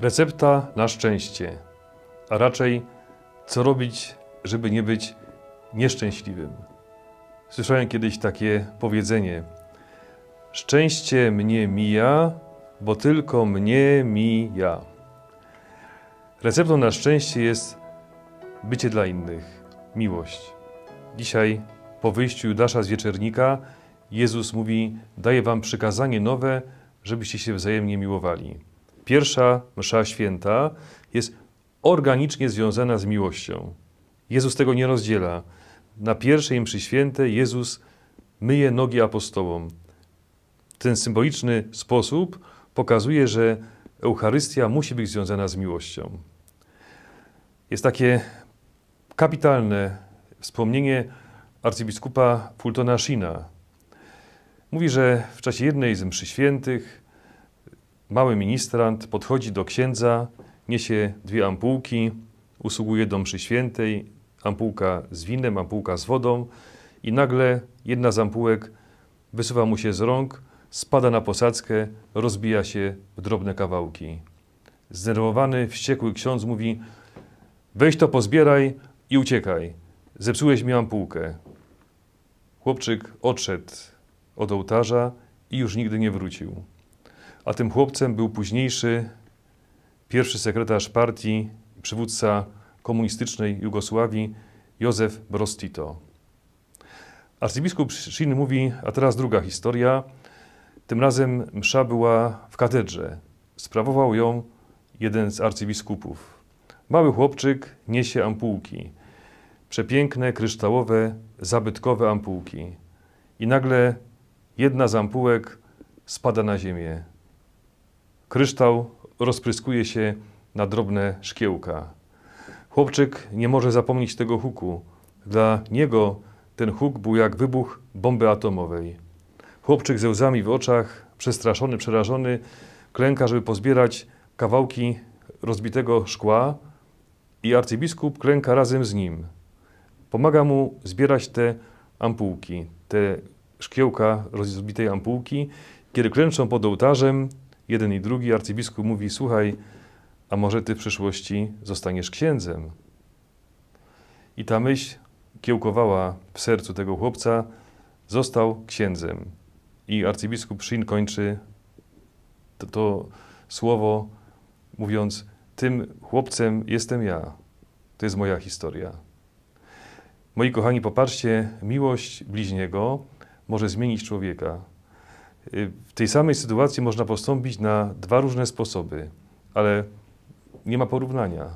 Recepta na szczęście, a raczej co robić, żeby nie być nieszczęśliwym. Słyszałem kiedyś takie powiedzenie: Szczęście mnie mija, bo tylko mnie mija. Receptą na szczęście jest bycie dla innych, miłość. Dzisiaj, po wyjściu Judasza z wieczernika, Jezus mówi: Daję wam przykazanie nowe, żebyście się wzajemnie miłowali. Pierwsza msza święta jest organicznie związana z miłością. Jezus tego nie rozdziela. Na pierwszej mszy świętej Jezus myje nogi apostołom. Ten symboliczny sposób pokazuje, że Eucharystia musi być związana z miłością. Jest takie kapitalne wspomnienie arcybiskupa Fultona Shina. Mówi, że w czasie jednej z mszy świętych mały ministrant podchodzi do księdza, niesie dwie ampułki, usługuje do mszy świętej, ampułka z winem, ampułka z wodą i nagle jedna z ampułek wysuwa mu się z rąk, spada na posadzkę, rozbija się w drobne kawałki. Zdenerwowany, wściekły ksiądz mówi: Weź to pozbieraj i uciekaj. Zepsułeś mi ampułkę. Chłopczyk odszedł od ołtarza i już nigdy nie wrócił. A tym chłopcem był późniejszy pierwszy sekretarz partii, przywódca komunistycznej Jugosławii Józef Broz Tito. Arcybiskup Szyn mówi, a teraz druga historia. Tym razem msza była w katedrze. Sprawował ją jeden z arcybiskupów. Mały chłopczyk niesie ampułki. Przepiękne, kryształowe, zabytkowe ampułki. I nagle jedna z ampułek spada na ziemię. Kryształ rozpryskuje się na drobne szkiełka. Chłopczyk nie może zapomnieć tego huku. Dla niego ten huk był jak wybuch bomby atomowej. Chłopczyk ze łzami w oczach, przestraszony, przerażony, klęka, żeby pozbierać kawałki rozbitego szkła i arcybiskup klęka razem z nim. Pomaga mu zbierać te ampułki, te szkiełka rozbitej ampułki. Kiedy klęczą pod ołtarzem, jeden i drugi arcybiskup mówi: Słuchaj, a może ty w przyszłości zostaniesz księdzem? I ta myśl kiełkowała w sercu tego chłopca, został księdzem. I arcybiskup Szyn kończy to, to słowo, mówiąc: Tym chłopcem jestem ja. To jest moja historia. Moi kochani, popatrzcie, miłość bliźniego może zmienić człowieka. W tej samej sytuacji można postąpić na dwa różne sposoby, ale nie ma porównania.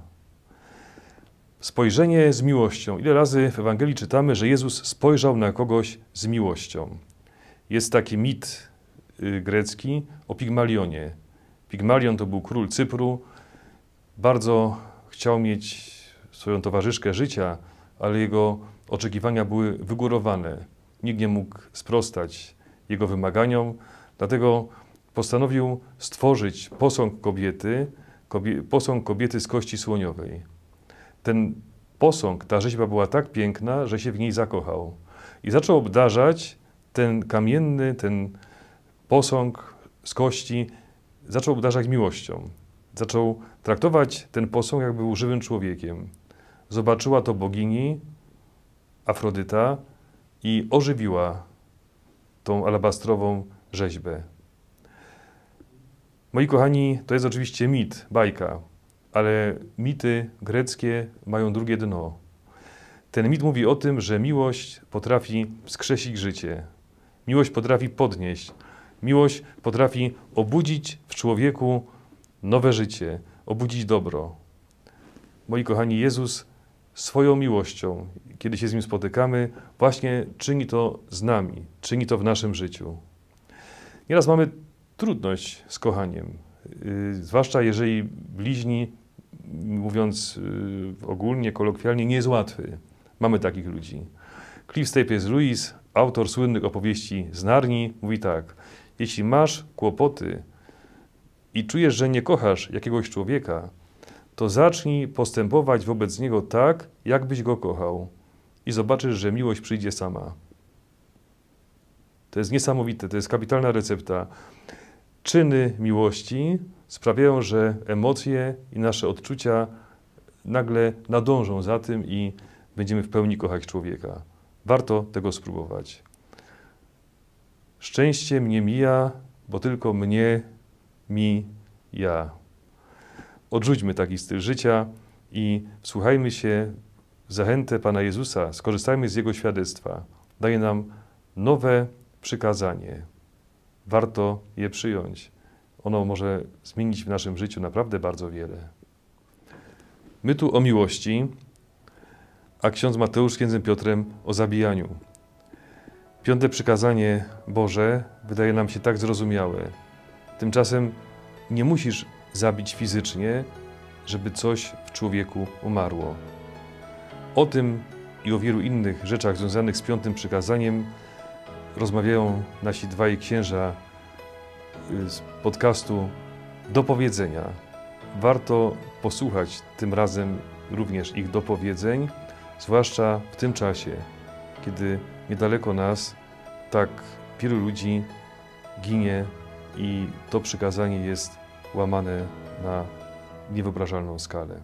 Spojrzenie z miłością. Ile razy w Ewangelii czytamy, że Jezus spojrzał na kogoś z miłością. Jest taki mit y, grecki o Pigmalionie. Pigmalion to był król Cypru. Bardzo chciał mieć swoją towarzyszkę życia, ale jego oczekiwania były wygórowane. Nikt nie mógł sprostać jego wymaganiom, dlatego postanowił stworzyć posąg kobiety, kobie, posąg kobiety z kości słoniowej. Ten posąg, ta rzeźba była tak piękna, że się w niej zakochał. I zaczął obdarzać ten kamienny, ten posąg z kości, zaczął obdarzać miłością. Zaczął traktować ten posąg, jakby był żywym człowiekiem. Zobaczyła to bogini, Afrodyta, i ożywiła tą alabastrową rzeźbę. Moi kochani, to jest oczywiście mit, bajka, ale mity greckie mają drugie dno. Ten mit mówi o tym, że miłość potrafi wskrzesić życie. Miłość potrafi podnieść. Miłość potrafi obudzić w człowieku nowe życie, obudzić dobro. Moi kochani, Jezus swoją miłością, kiedy się z Nim spotykamy, właśnie czyni to z nami, czyni to w naszym życiu. Nieraz mamy trudność z kochaniem, yy, zwłaszcza jeżeli bliźni, mówiąc yy, ogólnie, kolokwialnie, nie jest łatwy. Mamy takich ludzi. Cliff Staples Lewis, autor słynnych opowieści z Narni, mówi tak: Jeśli masz kłopoty i czujesz, że nie kochasz jakiegoś człowieka, to zacznij postępować wobec niego tak, jakbyś go kochał, i zobaczysz, że miłość przyjdzie sama. To jest niesamowite, to jest kapitalna recepta. Czyny miłości sprawiają, że emocje i nasze odczucia nagle nadążą za tym i będziemy w pełni kochać człowieka. Warto tego spróbować. Szczęście mnie mija, bo tylko mnie mi ja. Odrzućmy taki styl życia i wsłuchajmy się w zachętę Pana Jezusa, skorzystajmy z Jego świadectwa. Daje nam nowe przykazanie. Warto je przyjąć. Ono może zmienić w naszym życiu naprawdę bardzo wiele. My tu o miłości, a ksiądz Mateusz z księdzem Piotrem o zabijaniu. Piąte przykazanie Boże wydaje nam się tak zrozumiałe. Tymczasem nie musisz zabić fizycznie, żeby coś w człowieku umarło. O tym i o wielu innych rzeczach związanych z piątym przykazaniem rozmawiają nasi dwaj księża y, z podcastu Do Powiedzenia. Warto posłuchać tym razem również ich dopowiedzeń, zwłaszcza w tym czasie, kiedy niedaleko nas tak wielu ludzi ginie i to przykazanie jest łamane na niewyobrażalną skalę.